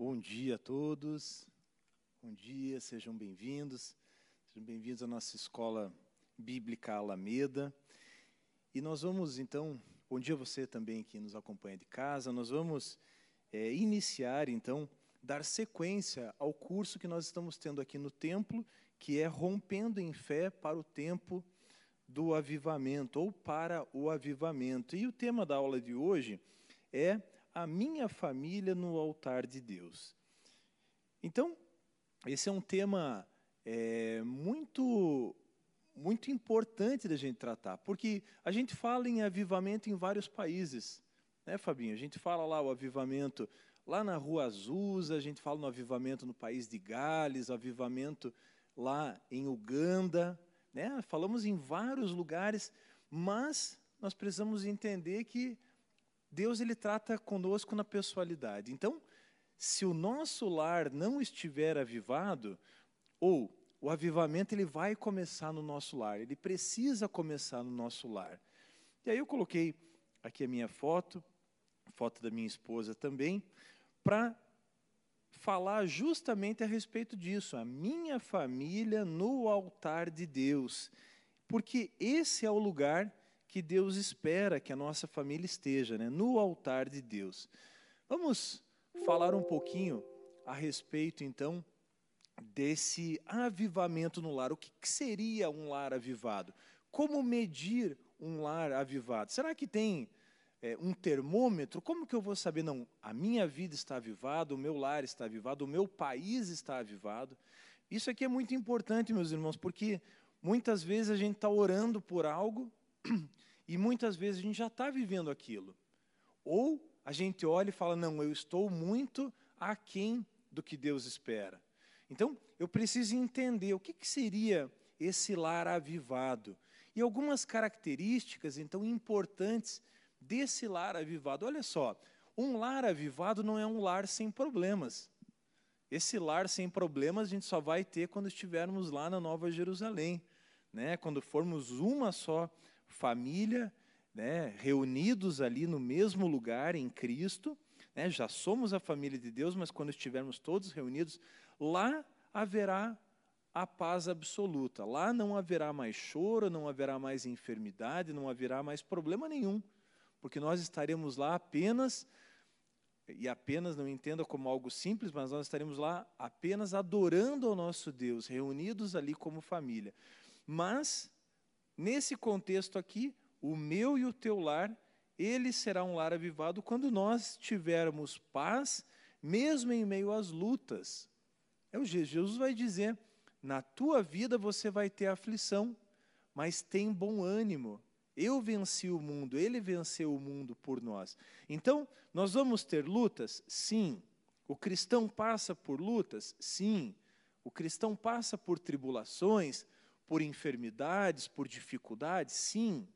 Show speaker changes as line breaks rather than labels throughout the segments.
Bom dia a todos. Bom dia, sejam bem-vindos. Sejam bem-vindos à nossa escola bíblica Alameda. E nós vamos então, bom dia a você também que nos acompanha de casa. Nós vamos é, iniciar então, dar sequência ao curso que nós estamos tendo aqui no templo, que é rompendo em fé para o tempo do avivamento ou para o avivamento. E o tema da aula de hoje é a minha família no altar de Deus. Então, esse é um tema é, muito muito importante da gente tratar, porque a gente fala em avivamento em vários países, né, Fabinho? A gente fala lá o avivamento lá na Rua Azusa, a gente fala no avivamento no país de Gales, avivamento lá em Uganda, né? Falamos em vários lugares, mas nós precisamos entender que Deus ele trata conosco na pessoalidade. Então, se o nosso lar não estiver avivado, ou o avivamento ele vai começar no nosso lar, ele precisa começar no nosso lar. E aí eu coloquei aqui a minha foto, foto da minha esposa também, para falar justamente a respeito disso, a minha família no altar de Deus. Porque esse é o lugar que Deus espera que a nossa família esteja, né? no altar de Deus. Vamos falar um pouquinho a respeito, então, desse avivamento no lar. O que seria um lar avivado? Como medir um lar avivado? Será que tem é, um termômetro? Como que eu vou saber? Não, a minha vida está avivada, o meu lar está avivado, o meu país está avivado. Isso aqui é muito importante, meus irmãos, porque muitas vezes a gente está orando por algo e muitas vezes a gente já está vivendo aquilo. Ou a gente olha e fala: não, eu estou muito aquém do que Deus espera. Então, eu preciso entender o que, que seria esse lar avivado. E algumas características, então, importantes desse lar avivado. Olha só, um lar avivado não é um lar sem problemas. Esse lar sem problemas a gente só vai ter quando estivermos lá na Nova Jerusalém, né? quando formos uma só família, né, reunidos ali no mesmo lugar em Cristo, né, já somos a família de Deus, mas quando estivermos todos reunidos, lá haverá a paz absoluta. Lá não haverá mais choro, não haverá mais enfermidade, não haverá mais problema nenhum, porque nós estaremos lá apenas e apenas não entenda como algo simples, mas nós estaremos lá apenas adorando ao nosso Deus, reunidos ali como família. Mas Nesse contexto aqui, o meu e o teu lar, ele será um lar avivado quando nós tivermos paz, mesmo em meio às lutas. É o Jesus vai dizer: na tua vida você vai ter aflição, mas tem bom ânimo. Eu venci o mundo, ele venceu o mundo por nós. Então, nós vamos ter lutas? Sim. O cristão passa por lutas? Sim. O cristão passa por tribulações? Por enfermidades, por dificuldades? Sim.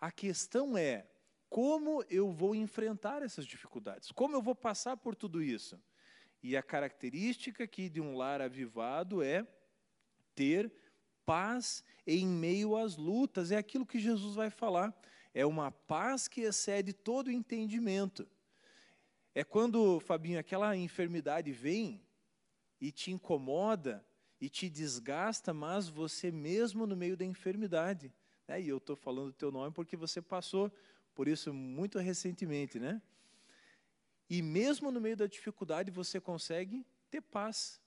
A questão é como eu vou enfrentar essas dificuldades? Como eu vou passar por tudo isso? E a característica aqui de um lar avivado é ter paz em meio às lutas. É aquilo que Jesus vai falar. É uma paz que excede todo entendimento. É quando, Fabinho, aquela enfermidade vem e te incomoda, e te desgasta, mas você mesmo no meio da enfermidade. Né? E eu estou falando o teu nome porque você passou por isso muito recentemente, né? E mesmo no meio da dificuldade você consegue ter paz.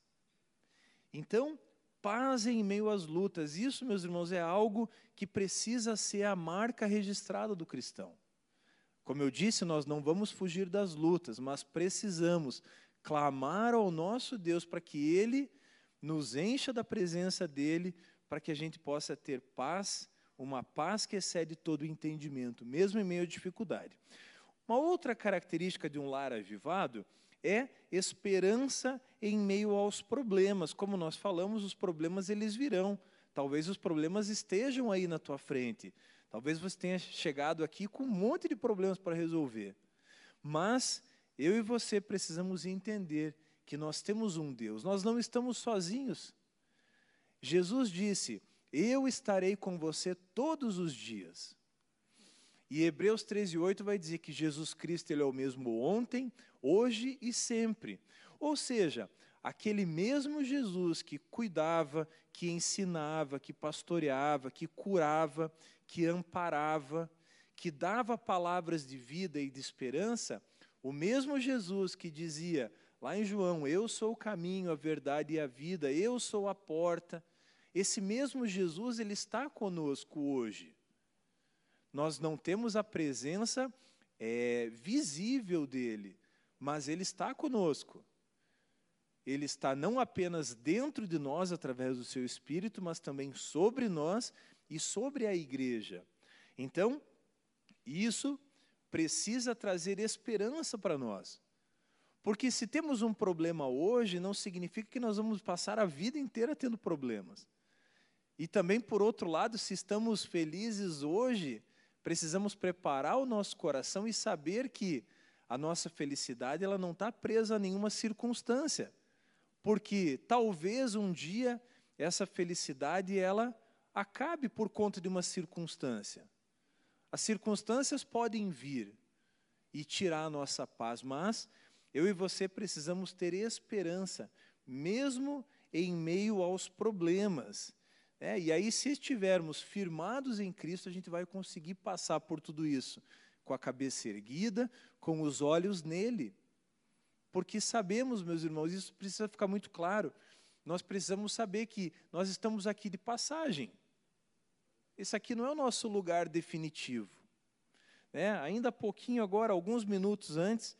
Então, paz em meio às lutas. Isso, meus irmãos, é algo que precisa ser a marca registrada do cristão. Como eu disse, nós não vamos fugir das lutas, mas precisamos clamar ao nosso Deus para que Ele nos encha da presença dEle, para que a gente possa ter paz, uma paz que excede todo entendimento, mesmo em meio à dificuldade. Uma outra característica de um lar avivado é esperança em meio aos problemas. Como nós falamos, os problemas eles virão. Talvez os problemas estejam aí na tua frente. Talvez você tenha chegado aqui com um monte de problemas para resolver. Mas eu e você precisamos entender que nós temos um Deus, nós não estamos sozinhos. Jesus disse: Eu estarei com você todos os dias. E Hebreus 13:8 vai dizer que Jesus Cristo ele é o mesmo ontem, hoje e sempre. Ou seja, aquele mesmo Jesus que cuidava, que ensinava, que pastoreava, que curava, que amparava, que dava palavras de vida e de esperança, o mesmo Jesus que dizia lá em João: Eu sou o caminho, a verdade e a vida, eu sou a porta. Esse mesmo Jesus, ele está conosco hoje. Nós não temos a presença é, visível dele, mas ele está conosco. Ele está não apenas dentro de nós através do seu espírito, mas também sobre nós e sobre a igreja. Então, isso precisa trazer esperança para nós. Porque se temos um problema hoje, não significa que nós vamos passar a vida inteira tendo problemas. E também, por outro lado, se estamos felizes hoje, precisamos preparar o nosso coração e saber que a nossa felicidade ela não está presa a nenhuma circunstância, porque talvez um dia essa felicidade ela acabe por conta de uma circunstância. As circunstâncias podem vir e tirar a nossa paz, mas eu e você precisamos ter esperança, mesmo em meio aos problemas. É, e aí, se estivermos firmados em Cristo, a gente vai conseguir passar por tudo isso com a cabeça erguida, com os olhos nele. Porque sabemos, meus irmãos, isso precisa ficar muito claro. Nós precisamos saber que nós estamos aqui de passagem. Esse aqui não é o nosso lugar definitivo. É, ainda há pouquinho agora, alguns minutos antes,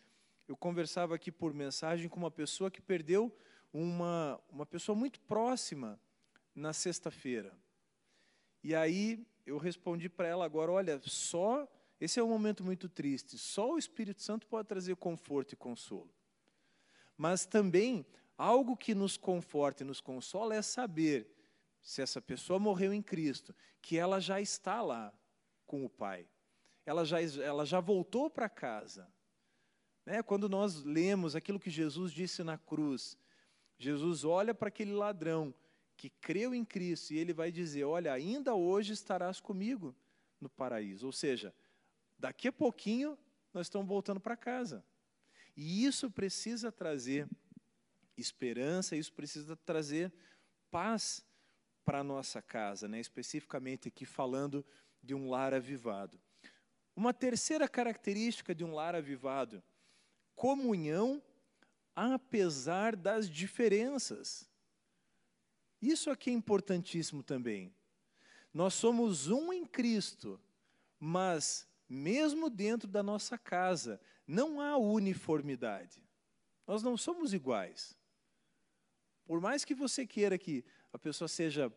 eu conversava aqui por mensagem com uma pessoa que perdeu uma, uma pessoa muito próxima na sexta-feira. E aí eu respondi para ela agora, olha, só esse é um momento muito triste, só o Espírito Santo pode trazer conforto e consolo. Mas também algo que nos conforta e nos consola é saber se essa pessoa morreu em Cristo, que ela já está lá com o Pai. Ela já, ela já voltou para casa. Né? Quando nós lemos aquilo que Jesus disse na cruz, Jesus olha para aquele ladrão que creu em Cristo e ele vai dizer: Olha, ainda hoje estarás comigo no paraíso. Ou seja, daqui a pouquinho nós estamos voltando para casa. E isso precisa trazer esperança, isso precisa trazer paz para a nossa casa, né? especificamente aqui falando de um lar avivado. Uma terceira característica de um lar avivado: comunhão apesar das diferenças. Isso aqui é importantíssimo também. Nós somos um em Cristo, mas mesmo dentro da nossa casa, não há uniformidade. Nós não somos iguais. Por mais que você queira que a pessoa seja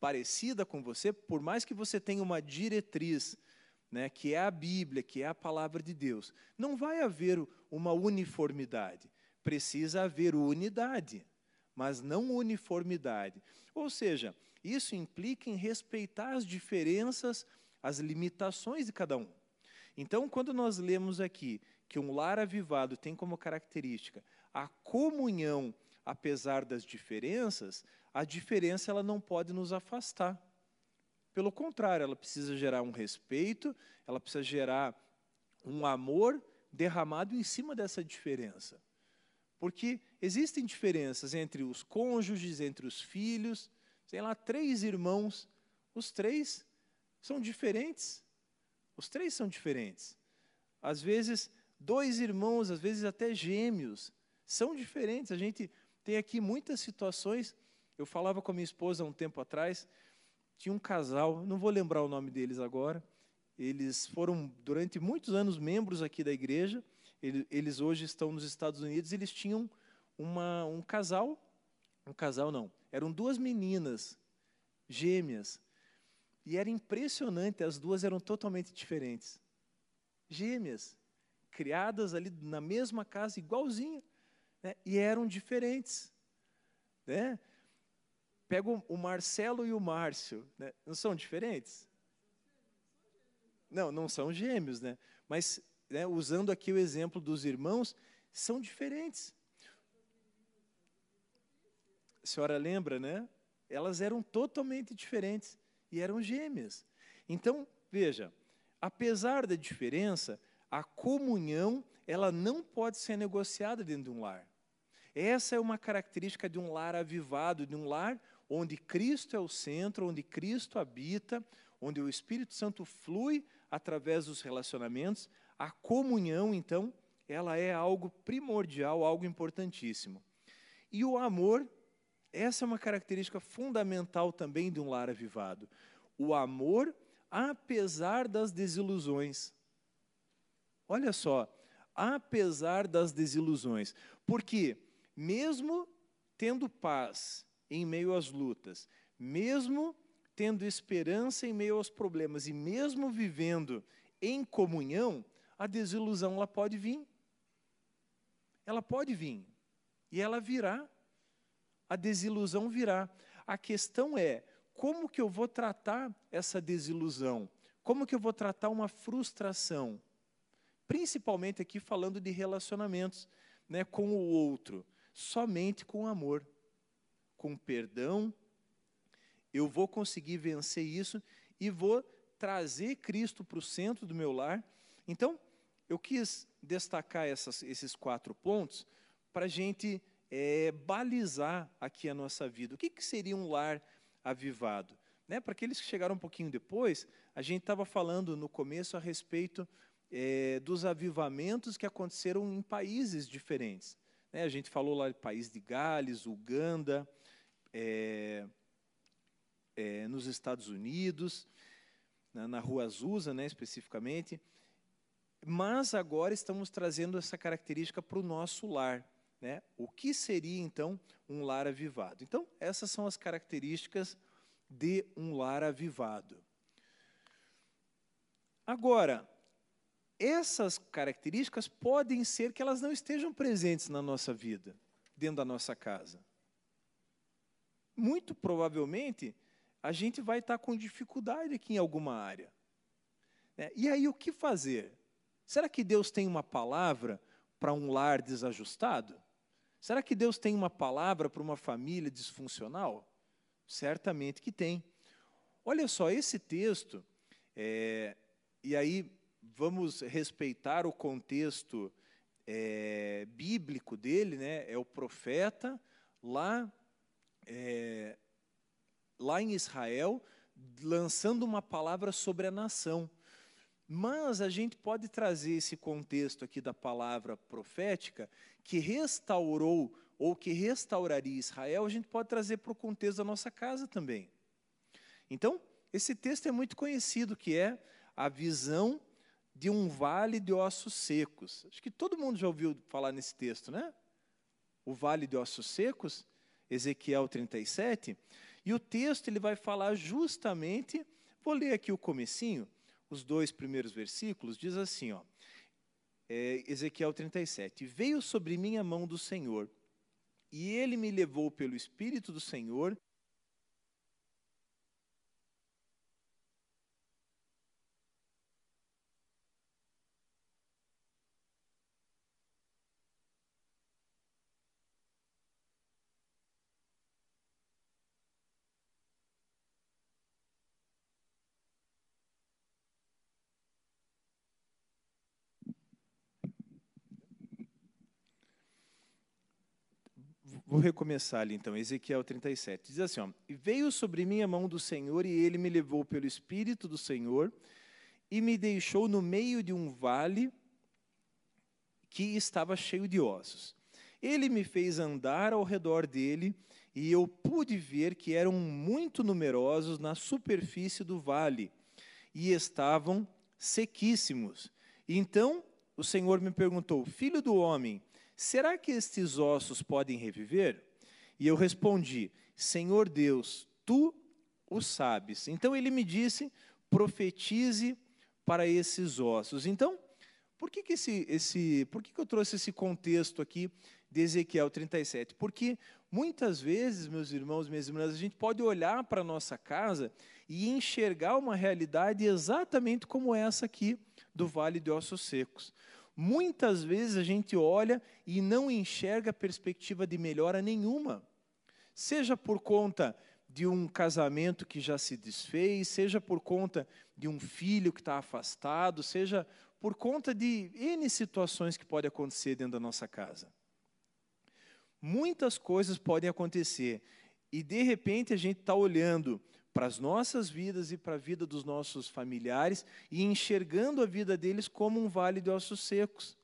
parecida com você, por mais que você tenha uma diretriz, né, que é a Bíblia, que é a palavra de Deus, não vai haver uma uniformidade. Precisa haver unidade mas não uniformidade. Ou seja, isso implica em respeitar as diferenças, as limitações de cada um. Então, quando nós lemos aqui que um lar avivado tem como característica a comunhão apesar das diferenças, a diferença ela não pode nos afastar. Pelo contrário, ela precisa gerar um respeito, ela precisa gerar um amor derramado em cima dessa diferença. Porque existem diferenças entre os cônjuges, entre os filhos, sei lá, três irmãos, os três são diferentes. Os três são diferentes. Às vezes, dois irmãos, às vezes até gêmeos, são diferentes. A gente tem aqui muitas situações. Eu falava com a minha esposa há um tempo atrás, tinha um casal, não vou lembrar o nome deles agora. Eles foram durante muitos anos membros aqui da igreja eles hoje estão nos Estados Unidos, eles tinham uma, um casal, um casal não, eram duas meninas gêmeas, e era impressionante, as duas eram totalmente diferentes. Gêmeas, criadas ali na mesma casa, igualzinha, né? e eram diferentes. Né? Pega o Marcelo e o Márcio, né? não são diferentes? Não, não são gêmeos, né? mas né, usando aqui o exemplo dos irmãos, são diferentes. A senhora lembra, né? Elas eram totalmente diferentes e eram gêmeas. Então, veja, apesar da diferença, a comunhão ela não pode ser negociada dentro de um lar. Essa é uma característica de um lar avivado, de um lar onde Cristo é o centro, onde Cristo habita, onde o Espírito Santo flui através dos relacionamentos. A comunhão, então, ela é algo primordial, algo importantíssimo. E o amor, essa é uma característica fundamental também de um lar avivado. O amor, apesar das desilusões. Olha só, apesar das desilusões. Porque, mesmo tendo paz em meio às lutas, mesmo tendo esperança em meio aos problemas e mesmo vivendo em comunhão, a desilusão ela pode vir. Ela pode vir. E ela virá. A desilusão virá. A questão é, como que eu vou tratar essa desilusão? Como que eu vou tratar uma frustração? Principalmente aqui falando de relacionamentos, né, com o outro, somente com amor, com perdão. Eu vou conseguir vencer isso e vou trazer Cristo para o centro do meu lar. Então, eu quis destacar essas, esses quatro pontos para a gente é, balizar aqui a nossa vida. O que, que seria um lar avivado? Né, para aqueles que chegaram um pouquinho depois, a gente estava falando no começo a respeito é, dos avivamentos que aconteceram em países diferentes. Né, a gente falou lá de país de Gales, Uganda, é, é, nos Estados Unidos, na, na Rua Azusa, né, especificamente. Mas agora estamos trazendo essa característica para o nosso lar. Né? O que seria, então, um lar avivado? Então, essas são as características de um lar avivado. Agora, essas características podem ser que elas não estejam presentes na nossa vida, dentro da nossa casa. Muito provavelmente, a gente vai estar com dificuldade aqui em alguma área. Né? E aí, o que fazer? Será que Deus tem uma palavra para um lar desajustado? Será que Deus tem uma palavra para uma família disfuncional? Certamente que tem. Olha só, esse texto, é, e aí vamos respeitar o contexto é, bíblico dele, né? é o profeta lá, é, lá em Israel, lançando uma palavra sobre a nação. Mas a gente pode trazer esse contexto aqui da palavra profética, que restaurou ou que restauraria Israel, a gente pode trazer para o contexto da nossa casa também. Então, esse texto é muito conhecido, que é a visão de um vale de ossos secos. Acho que todo mundo já ouviu falar nesse texto, né? O vale de ossos secos, Ezequiel 37. E o texto ele vai falar justamente, vou ler aqui o comecinho, os dois primeiros versículos, diz assim, ó, é, Ezequiel 37, Veio sobre mim a mão do Senhor, e ele me levou pelo Espírito do Senhor Vou recomeçar ali então, Ezequiel 37. Diz assim: ó, Veio sobre mim a mão do Senhor, e ele me levou pelo Espírito do Senhor, e me deixou no meio de um vale que estava cheio de ossos. Ele me fez andar ao redor dele, e eu pude ver que eram muito numerosos na superfície do vale, e estavam sequíssimos. Então o Senhor me perguntou: Filho do homem, Será que estes ossos podem reviver? E eu respondi: Senhor Deus, tu o sabes. Então ele me disse: profetize para esses ossos. Então, por que, que, esse, esse, por que, que eu trouxe esse contexto aqui de Ezequiel 37? Porque muitas vezes, meus irmãos, minhas irmãs, a gente pode olhar para a nossa casa e enxergar uma realidade exatamente como essa aqui do Vale de Ossos Secos. Muitas vezes a gente olha e não enxerga perspectiva de melhora nenhuma. Seja por conta de um casamento que já se desfez, seja por conta de um filho que está afastado, seja por conta de N situações que podem acontecer dentro da nossa casa. Muitas coisas podem acontecer e de repente a gente está olhando para as nossas vidas e para a vida dos nossos familiares e enxergando a vida deles como um vale de ossos secos.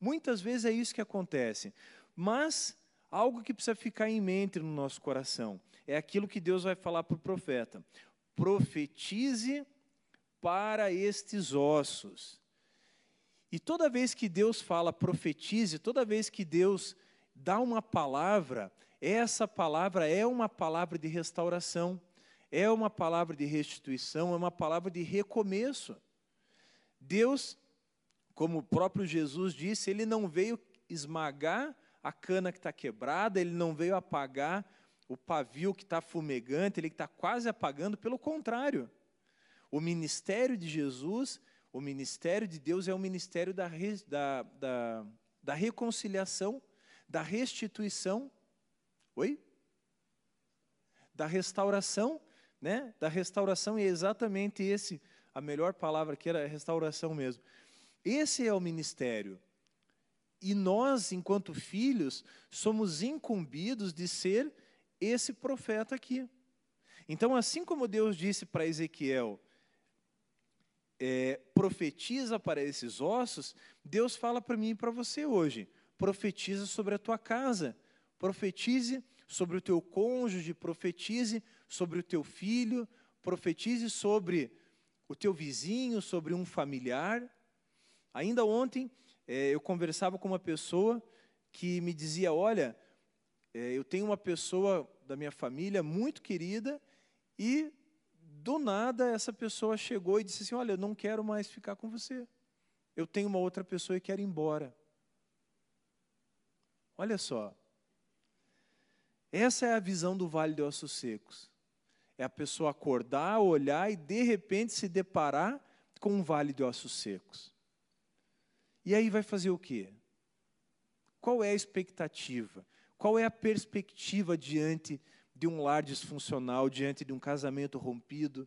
Muitas vezes é isso que acontece. Mas algo que precisa ficar em mente no nosso coração é aquilo que Deus vai falar para o profeta: profetize para estes ossos. E toda vez que Deus fala profetize, toda vez que Deus dá uma palavra, essa palavra é uma palavra de restauração, é uma palavra de restituição, é uma palavra de recomeço. Deus, como o próprio Jesus disse, ele não veio esmagar a cana que está quebrada, ele não veio apagar o pavio que está fumegante, ele está quase apagando, pelo contrário. O ministério de Jesus, o ministério de Deus é o ministério da, da, da, da reconciliação, da restituição Oi? Da restauração, né? Da restauração, e é exatamente esse, a melhor palavra que era restauração mesmo. Esse é o ministério. E nós, enquanto filhos, somos incumbidos de ser esse profeta aqui. Então, assim como Deus disse para Ezequiel, é, profetiza para esses ossos, Deus fala para mim e para você hoje: profetiza sobre a tua casa, Profetize sobre o teu cônjuge, profetize sobre o teu filho, profetize sobre o teu vizinho, sobre um familiar. Ainda ontem é, eu conversava com uma pessoa que me dizia: Olha, é, eu tenho uma pessoa da minha família muito querida e do nada essa pessoa chegou e disse assim: Olha, eu não quero mais ficar com você. Eu tenho uma outra pessoa e quero ir embora. Olha só, essa é a visão do vale de ossos secos. É a pessoa acordar, olhar e de repente se deparar com um vale de ossos secos. E aí vai fazer o quê? Qual é a expectativa? Qual é a perspectiva diante de um lar disfuncional, diante de um casamento rompido,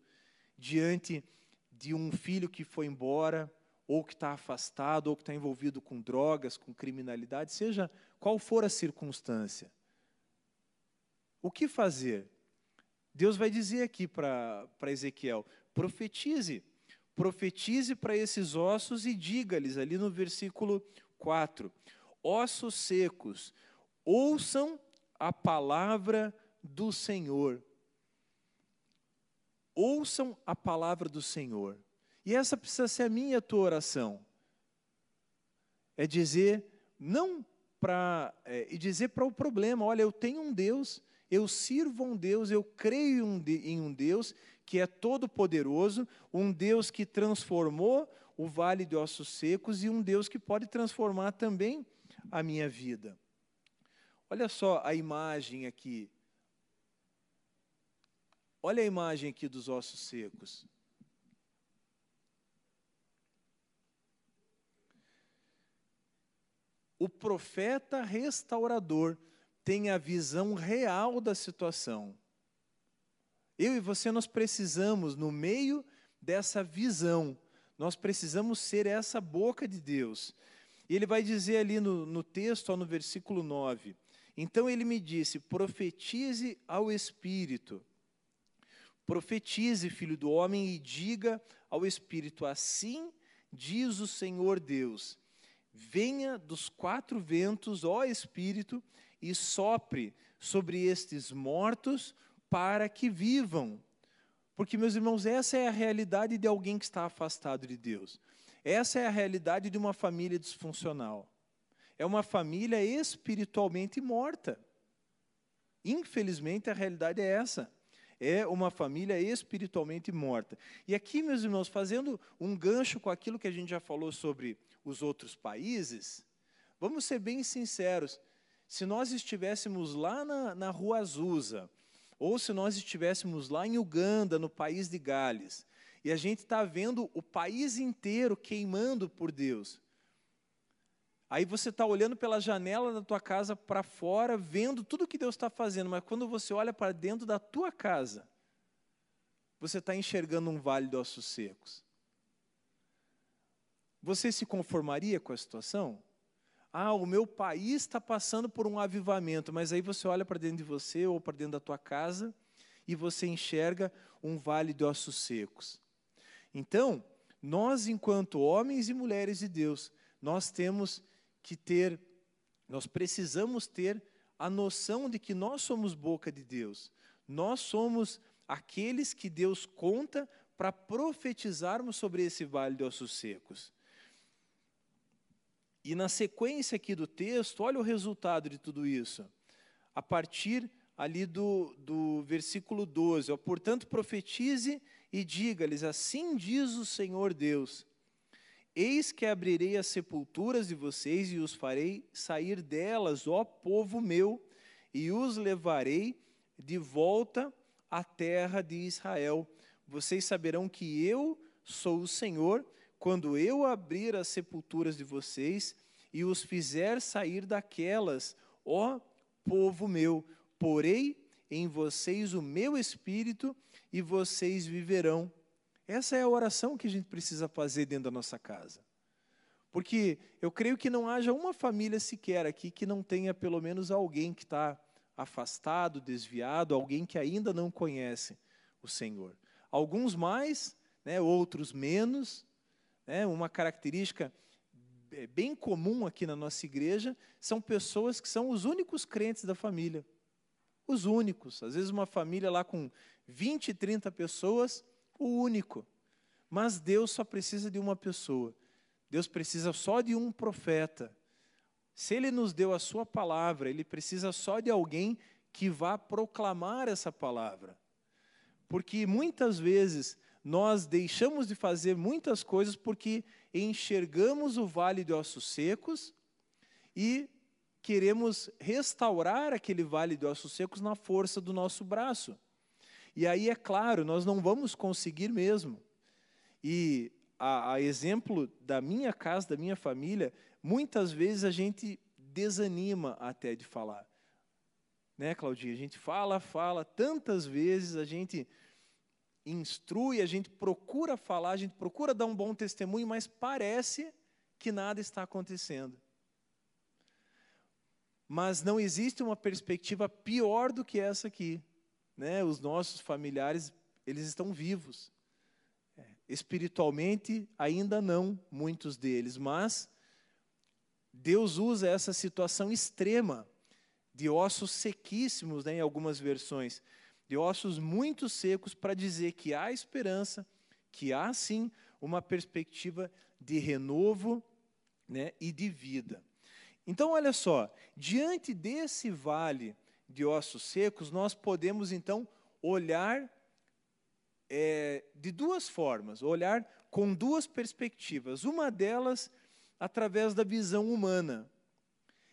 diante de um filho que foi embora, ou que está afastado, ou que está envolvido com drogas, com criminalidade, seja qual for a circunstância? O que fazer? Deus vai dizer aqui para Ezequiel: profetize, profetize para esses ossos e diga-lhes, ali no versículo 4: ossos secos, ouçam a palavra do Senhor. Ouçam a palavra do Senhor. E essa precisa ser a minha a tua oração. É dizer, não para. É, e dizer para o problema: olha, eu tenho um Deus eu sirvo um Deus, eu creio em um Deus que é todo-poderoso, um Deus que transformou o vale de ossos secos e um Deus que pode transformar também a minha vida. Olha só a imagem aqui. Olha a imagem aqui dos ossos secos. O profeta restaurador tem a visão real da situação. Eu e você, nós precisamos, no meio dessa visão, nós precisamos ser essa boca de Deus. E ele vai dizer ali no, no texto, ó, no versículo 9: Então ele me disse: profetize ao Espírito. Profetize, filho do homem, e diga ao Espírito: Assim diz o Senhor Deus: Venha dos quatro ventos, ó Espírito, e sopre sobre estes mortos para que vivam. Porque, meus irmãos, essa é a realidade de alguém que está afastado de Deus. Essa é a realidade de uma família disfuncional. É uma família espiritualmente morta. Infelizmente, a realidade é essa. É uma família espiritualmente morta. E aqui, meus irmãos, fazendo um gancho com aquilo que a gente já falou sobre os outros países, vamos ser bem sinceros. Se nós estivéssemos lá na, na Rua Azusa, ou se nós estivéssemos lá em Uganda, no país de Gales, e a gente está vendo o país inteiro queimando por Deus. Aí você está olhando pela janela da tua casa para fora, vendo tudo que Deus está fazendo, mas quando você olha para dentro da tua casa, você está enxergando um vale de ossos secos. você se conformaria com a situação? Ah, o meu país está passando por um avivamento, mas aí você olha para dentro de você ou para dentro da tua casa e você enxerga um vale de ossos secos. Então, nós, enquanto homens e mulheres de Deus, nós temos que ter, nós precisamos ter a noção de que nós somos boca de Deus. Nós somos aqueles que Deus conta para profetizarmos sobre esse vale de ossos secos. E na sequência aqui do texto, olha o resultado de tudo isso. A partir ali do, do versículo 12: ó, Portanto, profetize e diga-lhes: Assim diz o Senhor Deus: Eis que abrirei as sepulturas de vocês e os farei sair delas, ó povo meu, e os levarei de volta à terra de Israel. Vocês saberão que eu sou o Senhor quando eu abrir as sepulturas de vocês e os fizer sair daquelas, ó povo meu, porei em vocês o meu espírito e vocês viverão. Essa é a oração que a gente precisa fazer dentro da nossa casa. Porque eu creio que não haja uma família sequer aqui que não tenha pelo menos alguém que está afastado, desviado, alguém que ainda não conhece o Senhor. Alguns mais, né, outros menos, né, uma característica bem comum aqui na nossa igreja são pessoas que são os únicos crentes da família. Os únicos. Às vezes, uma família lá com 20, 30 pessoas, o único. Mas Deus só precisa de uma pessoa. Deus precisa só de um profeta. Se Ele nos deu a Sua palavra, Ele precisa só de alguém que vá proclamar essa palavra. Porque muitas vezes nós deixamos de fazer muitas coisas porque enxergamos o vale de ossos secos e queremos restaurar aquele vale de ossos secos na força do nosso braço. E aí, é claro, nós não vamos conseguir mesmo. E a, a exemplo da minha casa, da minha família, muitas vezes a gente desanima até de falar. Né, Claudinha? A gente fala, fala, tantas vezes a gente instrui, a gente procura falar, a gente procura dar um bom testemunho, mas parece que nada está acontecendo. Mas não existe uma perspectiva pior do que essa aqui. Né? Os nossos familiares, eles estão vivos. É, espiritualmente, ainda não, muitos deles, mas Deus usa essa situação extrema de ossos sequíssimos, né, em algumas versões, de ossos muito secos para dizer que há esperança, que há sim uma perspectiva de renovo né, e de vida. Então, olha só, diante desse vale de ossos secos, nós podemos então olhar é, de duas formas, olhar com duas perspectivas. Uma delas através da visão humana.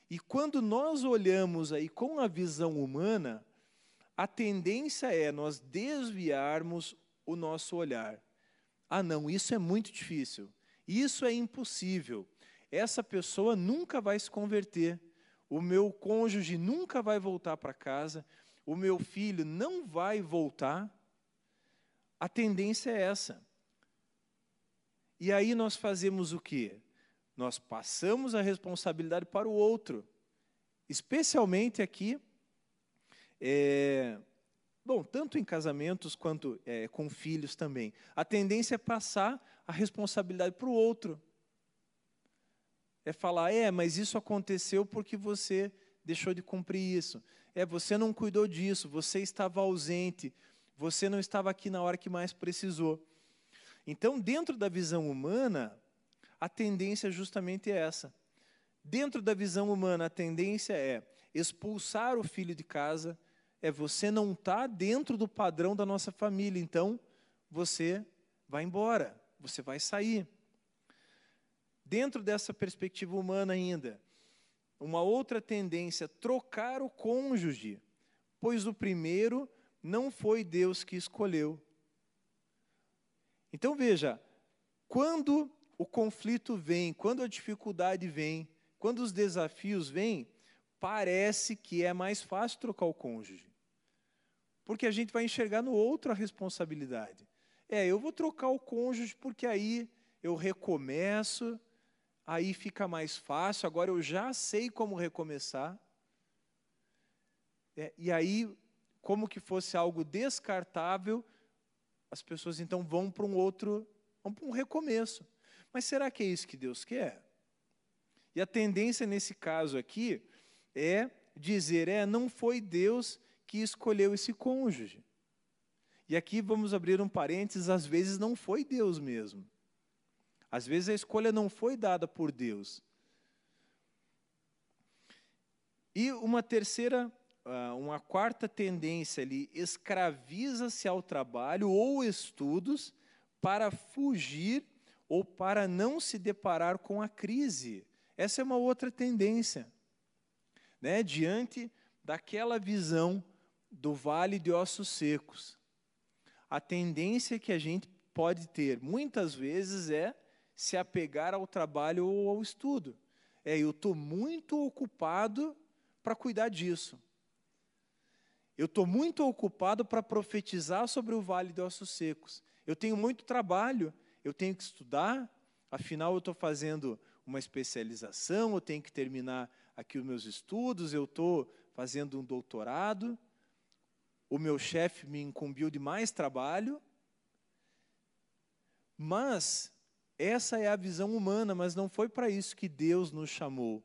E quando nós olhamos aí com a visão humana, a tendência é nós desviarmos o nosso olhar. Ah, não, isso é muito difícil. Isso é impossível. Essa pessoa nunca vai se converter. O meu cônjuge nunca vai voltar para casa. O meu filho não vai voltar. A tendência é essa. E aí nós fazemos o quê? Nós passamos a responsabilidade para o outro. Especialmente aqui é, bom, tanto em casamentos quanto é, com filhos também. A tendência é passar a responsabilidade para o outro. É falar, é, mas isso aconteceu porque você deixou de cumprir isso. É, você não cuidou disso, você estava ausente, você não estava aqui na hora que mais precisou. Então, dentro da visão humana, a tendência justamente é essa. Dentro da visão humana, a tendência é expulsar o filho de casa, é você não estar tá dentro do padrão da nossa família, então você vai embora, você vai sair. Dentro dessa perspectiva humana ainda, uma outra tendência, trocar o cônjuge, pois o primeiro não foi Deus que escolheu. Então veja, quando o conflito vem, quando a dificuldade vem, quando os desafios vêm, parece que é mais fácil trocar o cônjuge. Porque a gente vai enxergar no outro a responsabilidade. É, eu vou trocar o cônjuge porque aí eu recomeço, aí fica mais fácil, agora eu já sei como recomeçar. É, e aí, como que fosse algo descartável, as pessoas então vão para um outro, vão para um recomeço. Mas será que é isso que Deus quer? E a tendência nesse caso aqui é dizer, é, não foi Deus que escolheu esse cônjuge. E aqui vamos abrir um parênteses, às vezes não foi Deus mesmo. Às vezes a escolha não foi dada por Deus. E uma terceira, ah, uma quarta tendência ali, escraviza-se ao trabalho ou estudos para fugir ou para não se deparar com a crise. Essa é uma outra tendência. Né? Diante daquela visão do vale de ossos secos, a tendência que a gente pode ter muitas vezes é se apegar ao trabalho ou ao estudo. É, eu estou muito ocupado para cuidar disso. Eu estou muito ocupado para profetizar sobre o vale de ossos secos. Eu tenho muito trabalho, eu tenho que estudar, afinal eu estou fazendo uma especialização, eu tenho que terminar aqui os meus estudos, eu estou fazendo um doutorado, o meu chefe me incumbiu de mais trabalho, mas essa é a visão humana, mas não foi para isso que Deus nos chamou.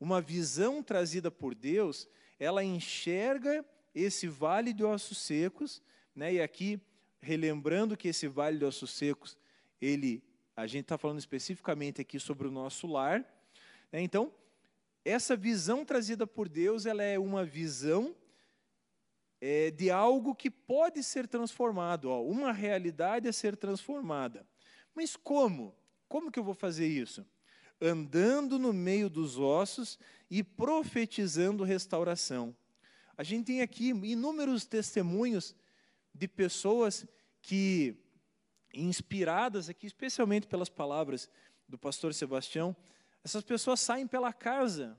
Uma visão trazida por Deus, ela enxerga esse vale de ossos secos, né? E aqui relembrando que esse vale de ossos secos, ele, a gente está falando especificamente aqui sobre o nosso lar. Né? Então, essa visão trazida por Deus, ela é uma visão é, de algo que pode ser transformado, ó, uma realidade a ser transformada. Mas como? Como que eu vou fazer isso? Andando no meio dos ossos e profetizando restauração. A gente tem aqui inúmeros testemunhos de pessoas que, inspiradas aqui, especialmente pelas palavras do pastor Sebastião, essas pessoas saem pela casa,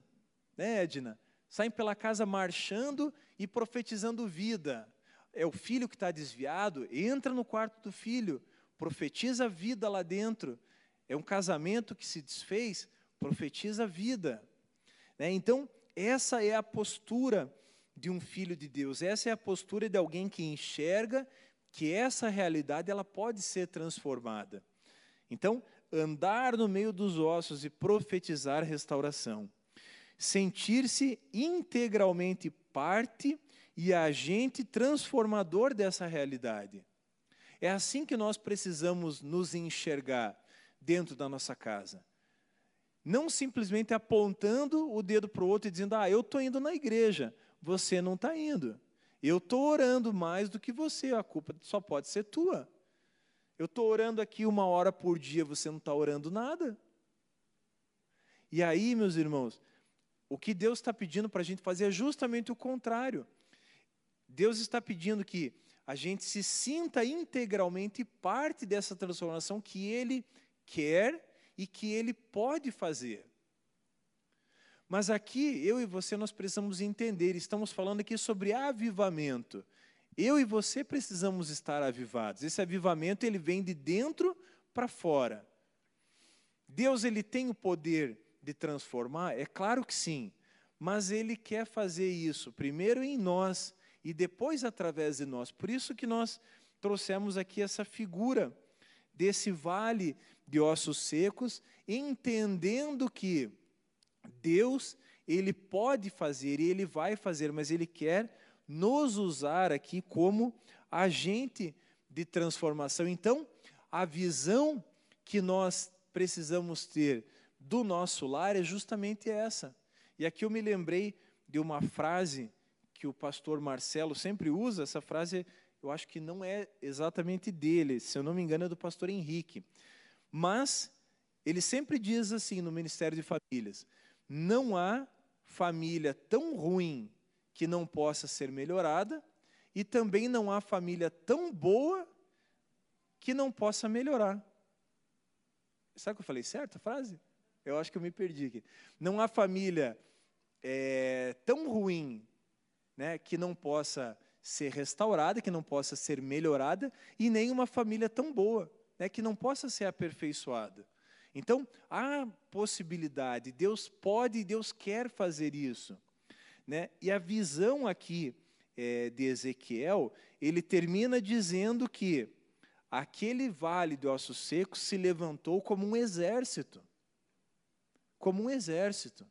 né, Edna? Saem pela casa marchando e profetizando vida. É o filho que está desviado, entra no quarto do filho, profetiza vida lá dentro. É um casamento que se desfez, profetiza vida. Né? Então, essa é a postura de um filho de Deus, essa é a postura de alguém que enxerga que essa realidade ela pode ser transformada. Então, andar no meio dos ossos e profetizar restauração. Sentir-se integralmente parte e agente transformador dessa realidade. É assim que nós precisamos nos enxergar dentro da nossa casa. Não simplesmente apontando o dedo para o outro e dizendo, ah, eu estou indo na igreja, você não está indo. Eu estou orando mais do que você, a culpa só pode ser tua. Eu estou orando aqui uma hora por dia, você não está orando nada. E aí, meus irmãos, o que Deus está pedindo para a gente fazer é justamente o contrário. Deus está pedindo que a gente se sinta integralmente parte dessa transformação que Ele quer e que Ele pode fazer. Mas aqui, eu e você, nós precisamos entender, estamos falando aqui sobre avivamento. Eu e você precisamos estar avivados. Esse avivamento, ele vem de dentro para fora. Deus, ele tem o poder de transformar? É claro que sim. Mas ele quer fazer isso primeiro em nós e depois através de nós. Por isso que nós trouxemos aqui essa figura desse vale de ossos secos, entendendo que Deus, ele pode fazer e ele vai fazer, mas ele quer nos usar aqui como agente de transformação. Então, a visão que nós precisamos ter do nosso lar é justamente essa. E aqui eu me lembrei de uma frase que o pastor Marcelo sempre usa, essa frase eu acho que não é exatamente dele, se eu não me engano é do pastor Henrique. Mas ele sempre diz assim no Ministério de Famílias: não há família tão ruim que não possa ser melhorada, e também não há família tão boa que não possa melhorar. Sabe que eu falei certo a frase? Eu acho que eu me perdi aqui. Não há família é, tão ruim né, que não possa ser restaurada, que não possa ser melhorada, e nem uma família tão boa né, que não possa ser aperfeiçoada. Então, há possibilidade, Deus pode e Deus quer fazer isso. Né? E a visão aqui é, de Ezequiel, ele termina dizendo que aquele vale de ossos secos se levantou como um exército. Como um exército.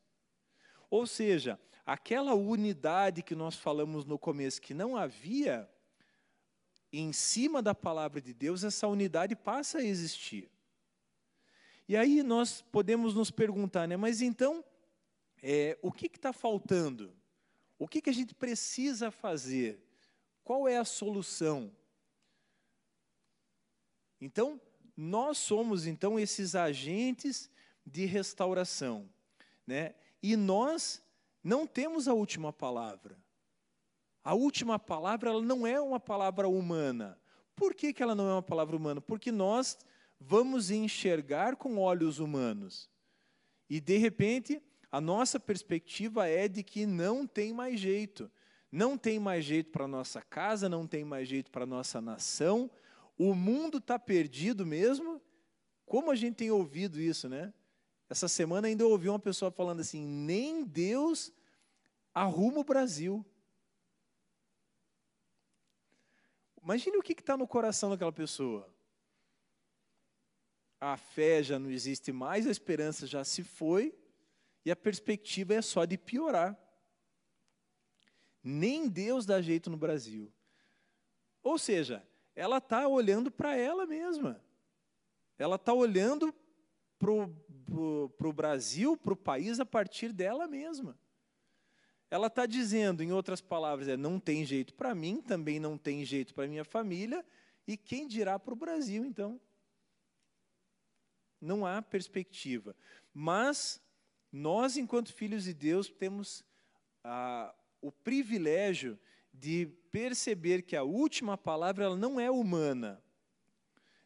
Ou seja, aquela unidade que nós falamos no começo, que não havia, em cima da palavra de Deus, essa unidade passa a existir. E aí nós podemos nos perguntar, né, mas então, é, o que está faltando? O que, que a gente precisa fazer? Qual é a solução? Então, nós somos então esses agentes de restauração, né? E nós não temos a última palavra. A última palavra ela não é uma palavra humana. Por que, que ela não é uma palavra humana? Porque nós vamos enxergar com olhos humanos. E de repente, a nossa perspectiva é de que não tem mais jeito. Não tem mais jeito para a nossa casa, não tem mais jeito para a nossa nação. O mundo está perdido mesmo. Como a gente tem ouvido isso, né? Essa semana ainda eu ouvi uma pessoa falando assim: nem Deus arruma o Brasil. Imagine o que está no coração daquela pessoa. A fé já não existe mais, a esperança já se foi, e a perspectiva é só de piorar. Nem Deus dá jeito no Brasil. Ou seja, ela está olhando para ela mesma. Ela está olhando para o Brasil, para o país, a partir dela mesma. Ela está dizendo, em outras palavras, é, não tem jeito para mim, também não tem jeito para minha família, e quem dirá para o Brasil, então? Não há perspectiva. Mas nós, enquanto filhos de Deus, temos ah, o privilégio de perceber que a última palavra ela não é humana.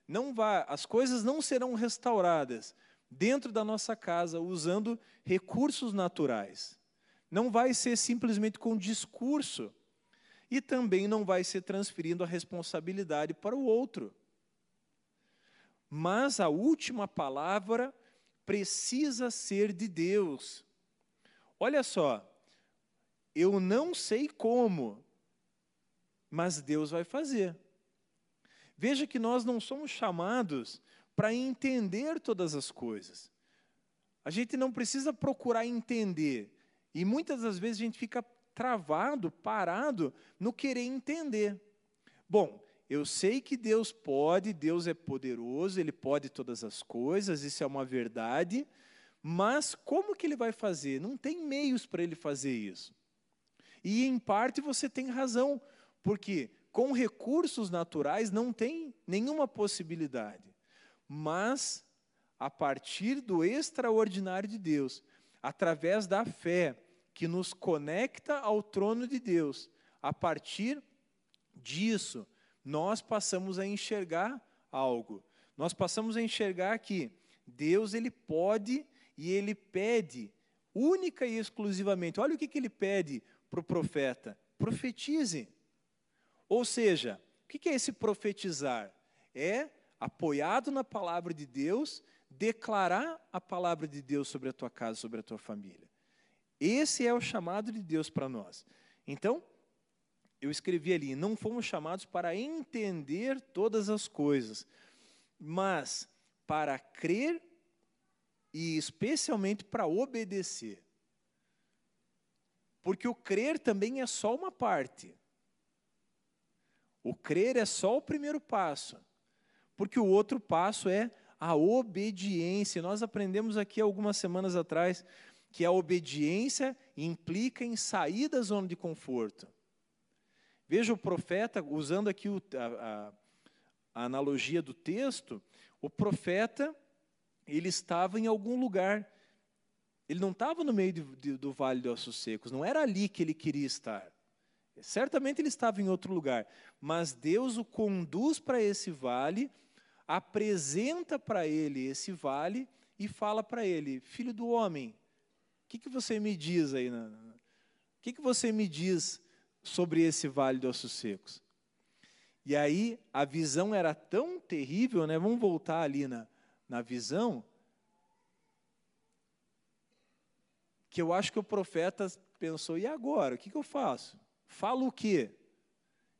Não vai, as coisas não serão restauradas dentro da nossa casa usando recursos naturais. Não vai ser simplesmente com discurso. E também não vai ser transferindo a responsabilidade para o outro. Mas a última palavra precisa ser de Deus. Olha só, eu não sei como, mas Deus vai fazer. Veja que nós não somos chamados para entender todas as coisas. A gente não precisa procurar entender. E muitas das vezes a gente fica travado, parado no querer entender. Bom, eu sei que Deus pode, Deus é poderoso, Ele pode todas as coisas, isso é uma verdade, mas como que Ele vai fazer? Não tem meios para Ele fazer isso. E em parte você tem razão, porque com recursos naturais não tem nenhuma possibilidade. Mas, a partir do extraordinário de Deus, através da fé que nos conecta ao trono de Deus, a partir disso, nós passamos a enxergar algo. Nós passamos a enxergar que Deus ele pode e ele pede única e exclusivamente. Olha o que, que ele pede para o profeta: profetize. Ou seja, o que é esse profetizar? É, apoiado na palavra de Deus, declarar a palavra de Deus sobre a tua casa, sobre a tua família. Esse é o chamado de Deus para nós. Então, eu escrevi ali: não fomos chamados para entender todas as coisas, mas para crer e especialmente para obedecer. Porque o crer também é só uma parte. O crer é só o primeiro passo, porque o outro passo é a obediência. Nós aprendemos aqui algumas semanas atrás que a obediência implica em sair da zona de conforto. Veja o profeta, usando aqui o, a, a, analogia do texto, o profeta, ele estava em algum lugar. Ele não estava no meio de, de, do vale de ossos secos, não era ali que ele queria estar. Certamente ele estava em outro lugar, mas Deus o conduz para esse vale, apresenta para ele esse vale e fala para ele: Filho do homem, o que, que você me diz aí? O que, que você me diz sobre esse vale de ossos secos? E aí a visão era tão terrível, né? Vamos voltar ali na, na visão. Que eu acho que o profeta pensou: e agora? O que, que eu faço? Falo o quê?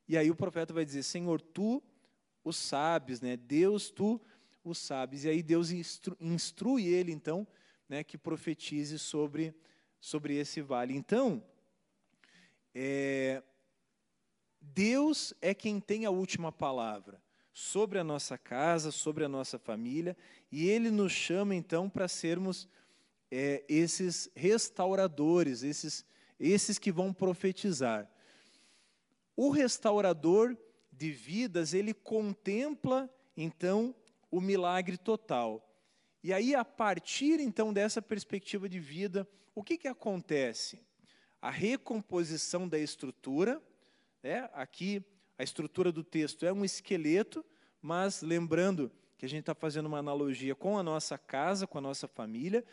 E aí o profeta vai dizer: Senhor, tu o sabes, né? Deus, tu o sabes. E aí Deus instru, instrui ele, então, né, que profetize sobre, sobre esse vale. Então, é, Deus é quem tem a última palavra sobre a nossa casa, sobre a nossa família, e Ele nos chama então para sermos é, esses restauradores, esses, esses que vão profetizar. O restaurador de vidas, ele contempla então o milagre total. E aí, a partir então dessa perspectiva de vida, o que, que acontece? A recomposição da estrutura, né? aqui a estrutura do texto é um esqueleto, mas lembrando que a gente está fazendo uma analogia com a nossa casa, com a nossa família.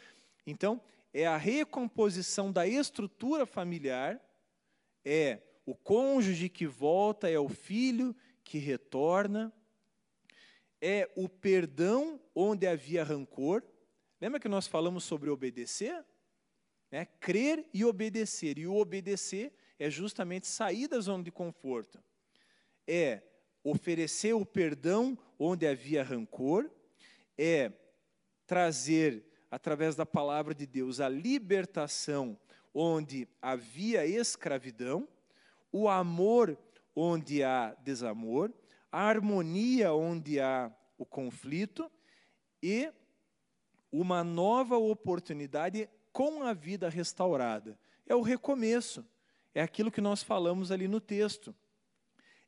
Então, é a recomposição da estrutura familiar, é o cônjuge que volta, é o filho que retorna, é o perdão onde havia rancor. Lembra que nós falamos sobre obedecer? É, crer e obedecer. E o obedecer é justamente sair da zona de conforto. É oferecer o perdão onde havia rancor, é trazer, através da palavra de Deus, a libertação onde havia escravidão, o amor onde há desamor, a harmonia onde há o conflito e uma nova oportunidade com a vida restaurada. É o recomeço, é aquilo que nós falamos ali no texto.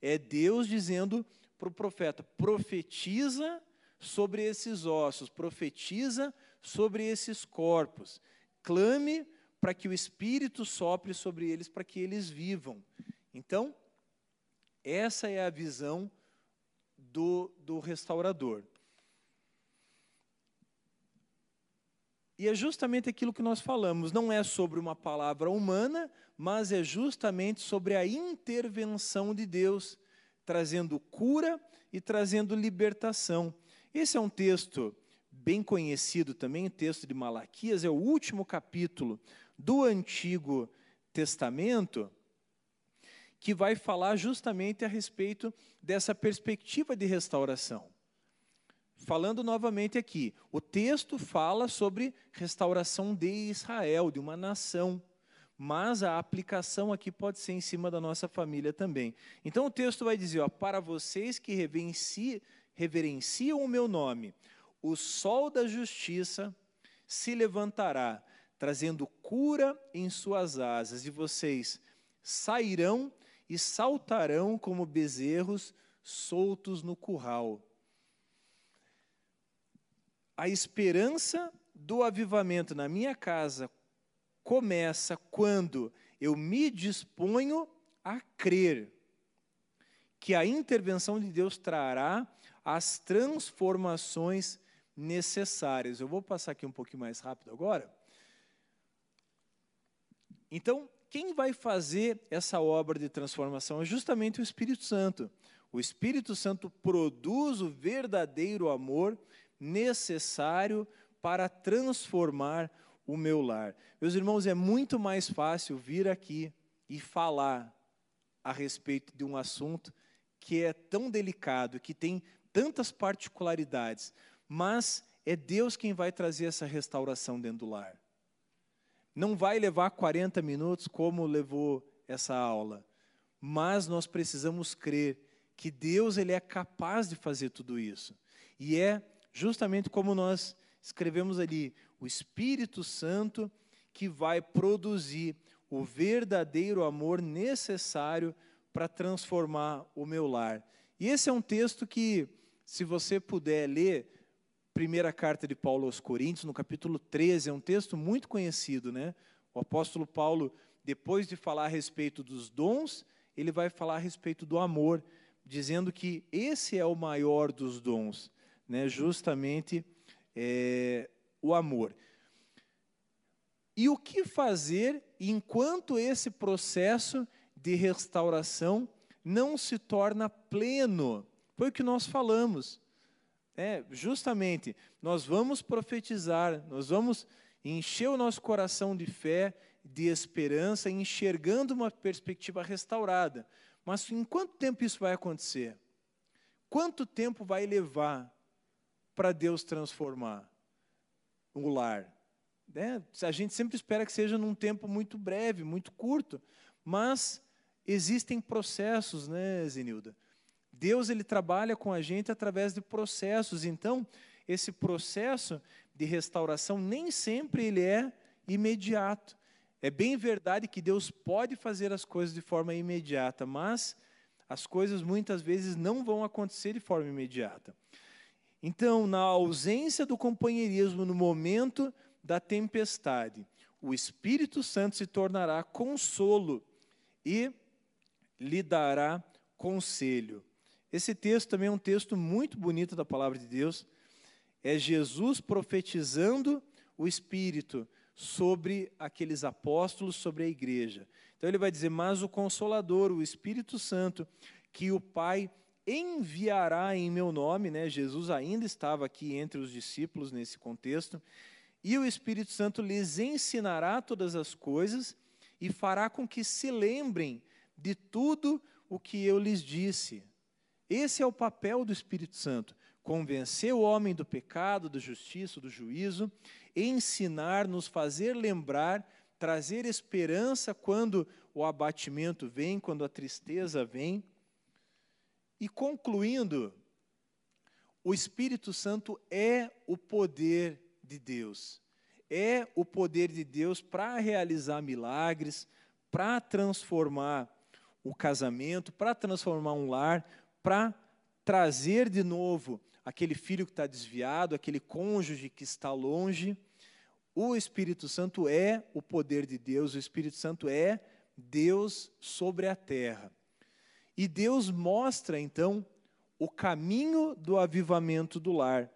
É Deus dizendo para o profeta: profetiza sobre esses ossos, profetiza sobre esses corpos, clame para que o Espírito sopre sobre eles, para que eles vivam. Então, essa é a visão do, do restaurador. E é justamente aquilo que nós falamos, não é sobre uma palavra humana, mas é justamente sobre a intervenção de Deus, trazendo cura e trazendo libertação. Esse é um texto bem conhecido também, o texto de Malaquias, é o último capítulo do Antigo Testamento, que vai falar justamente a respeito dessa perspectiva de restauração. Falando novamente aqui, o texto fala sobre restauração de Israel, de uma nação, mas a aplicação aqui pode ser em cima da nossa família também. Então o texto vai dizer: ó, para vocês que reverenciam o meu nome, o sol da justiça se levantará, trazendo cura em suas asas, e vocês sairão e saltarão como bezerros soltos no curral. A esperança do avivamento na minha casa começa quando eu me disponho a crer que a intervenção de Deus trará as transformações necessárias. Eu vou passar aqui um pouquinho mais rápido agora. Então, quem vai fazer essa obra de transformação é justamente o Espírito Santo. O Espírito Santo produz o verdadeiro amor necessário para transformar o meu lar. Meus irmãos, é muito mais fácil vir aqui e falar a respeito de um assunto que é tão delicado, que tem tantas particularidades, mas é Deus quem vai trazer essa restauração dentro do lar. Não vai levar 40 minutos como levou essa aula, mas nós precisamos crer que Deus ele é capaz de fazer tudo isso. E é justamente como nós escrevemos ali, o Espírito Santo que vai produzir o verdadeiro amor necessário para transformar o meu lar. E esse é um texto que, se você puder ler, primeira carta de Paulo aos Coríntios, no capítulo 13, é um texto muito conhecido, né? O apóstolo Paulo, depois de falar a respeito dos dons, ele vai falar a respeito do amor, dizendo que esse é o maior dos dons, né? Justamente é, o amor. E o que fazer enquanto esse processo de restauração não se torna pleno. Foi o que nós falamos. É, justamente, nós vamos profetizar, nós vamos encher o nosso coração de fé, de esperança, enxergando uma perspectiva restaurada. Mas em quanto tempo isso vai acontecer? Quanto tempo vai levar para Deus transformar o lar? É, a gente sempre espera que seja num tempo muito breve, muito curto, mas existem processos, né, Zenilda? Deus ele trabalha com a gente através de processos. Então, esse processo de restauração nem sempre ele é imediato. É bem verdade que Deus pode fazer as coisas de forma imediata, mas as coisas muitas vezes não vão acontecer de forma imediata. Então, na ausência do companheirismo no momento da tempestade, o Espírito Santo se tornará consolo e lhe dará conselho. Esse texto também é um texto muito bonito da palavra de Deus. É Jesus profetizando o Espírito sobre aqueles apóstolos, sobre a igreja. Então ele vai dizer: Mas o Consolador, o Espírito Santo, que o Pai enviará em meu nome, né? Jesus ainda estava aqui entre os discípulos nesse contexto, e o Espírito Santo lhes ensinará todas as coisas e fará com que se lembrem de tudo o que eu lhes disse. Esse é o papel do Espírito Santo: convencer o homem do pecado, da justiça, do juízo, ensinar, nos fazer lembrar, trazer esperança quando o abatimento vem, quando a tristeza vem. E concluindo, o Espírito Santo é o poder de Deus. É o poder de Deus para realizar milagres, para transformar o casamento, para transformar um lar, para trazer de novo aquele filho que está desviado, aquele cônjuge que está longe. O Espírito Santo é o poder de Deus, o Espírito Santo é Deus sobre a terra. E Deus mostra então o caminho do avivamento do lar,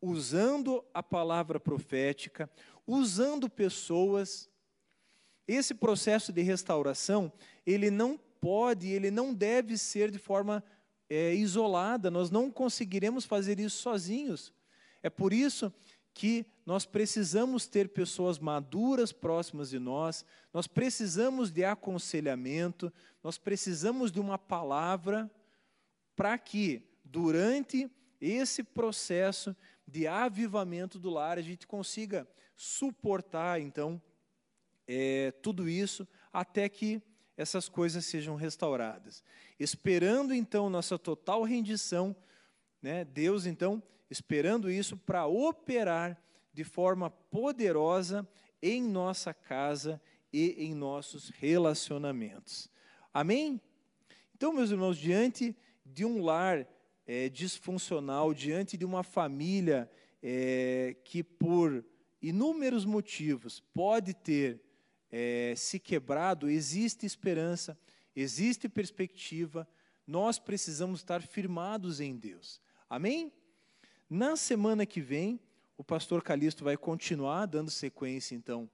usando a palavra profética, usando pessoas. Esse processo de restauração, ele não pode, ele não deve ser de forma é, isolada, nós não conseguiremos fazer isso sozinhos. É por isso que nós precisamos ter pessoas maduras próximas de nós, nós precisamos de aconselhamento, nós precisamos de uma palavra para que, durante esse processo de avivamento do lar, a gente consiga suportar, então, é, tudo isso até que essas coisas sejam restauradas. Esperando então nossa total rendição, né, Deus então, esperando isso para operar de forma poderosa em nossa casa e em nossos relacionamentos. Amém? Então, meus irmãos, diante de um lar é, disfuncional, diante de uma família é, que por inúmeros motivos pode ter é, se quebrado, existe esperança, existe perspectiva, nós precisamos estar firmados em Deus. Amém? Na semana que vem, o pastor Calixto vai continuar dando sequência, então,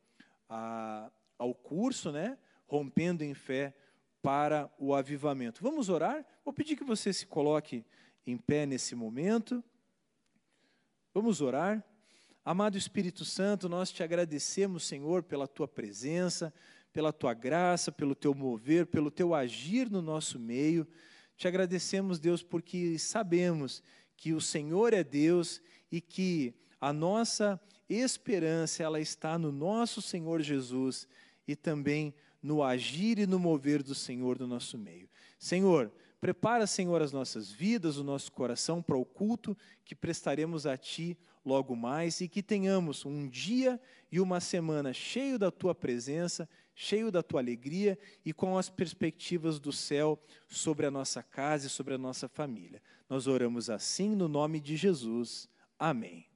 a, ao curso, né? Rompendo em fé para o avivamento. Vamos orar? Vou pedir que você se coloque em pé nesse momento. Vamos orar. Amado Espírito Santo, nós te agradecemos, Senhor, pela tua presença, pela tua graça, pelo teu mover, pelo teu agir no nosso meio. Te agradecemos, Deus, porque sabemos que o Senhor é Deus e que a nossa esperança ela está no nosso Senhor Jesus e também no agir e no mover do Senhor no nosso meio. Senhor, prepara, Senhor, as nossas vidas, o nosso coração para o culto que prestaremos a Ti logo mais e que tenhamos um dia e uma semana cheio da tua presença, cheio da tua alegria e com as perspectivas do céu sobre a nossa casa e sobre a nossa família. Nós oramos assim no nome de Jesus. Amém.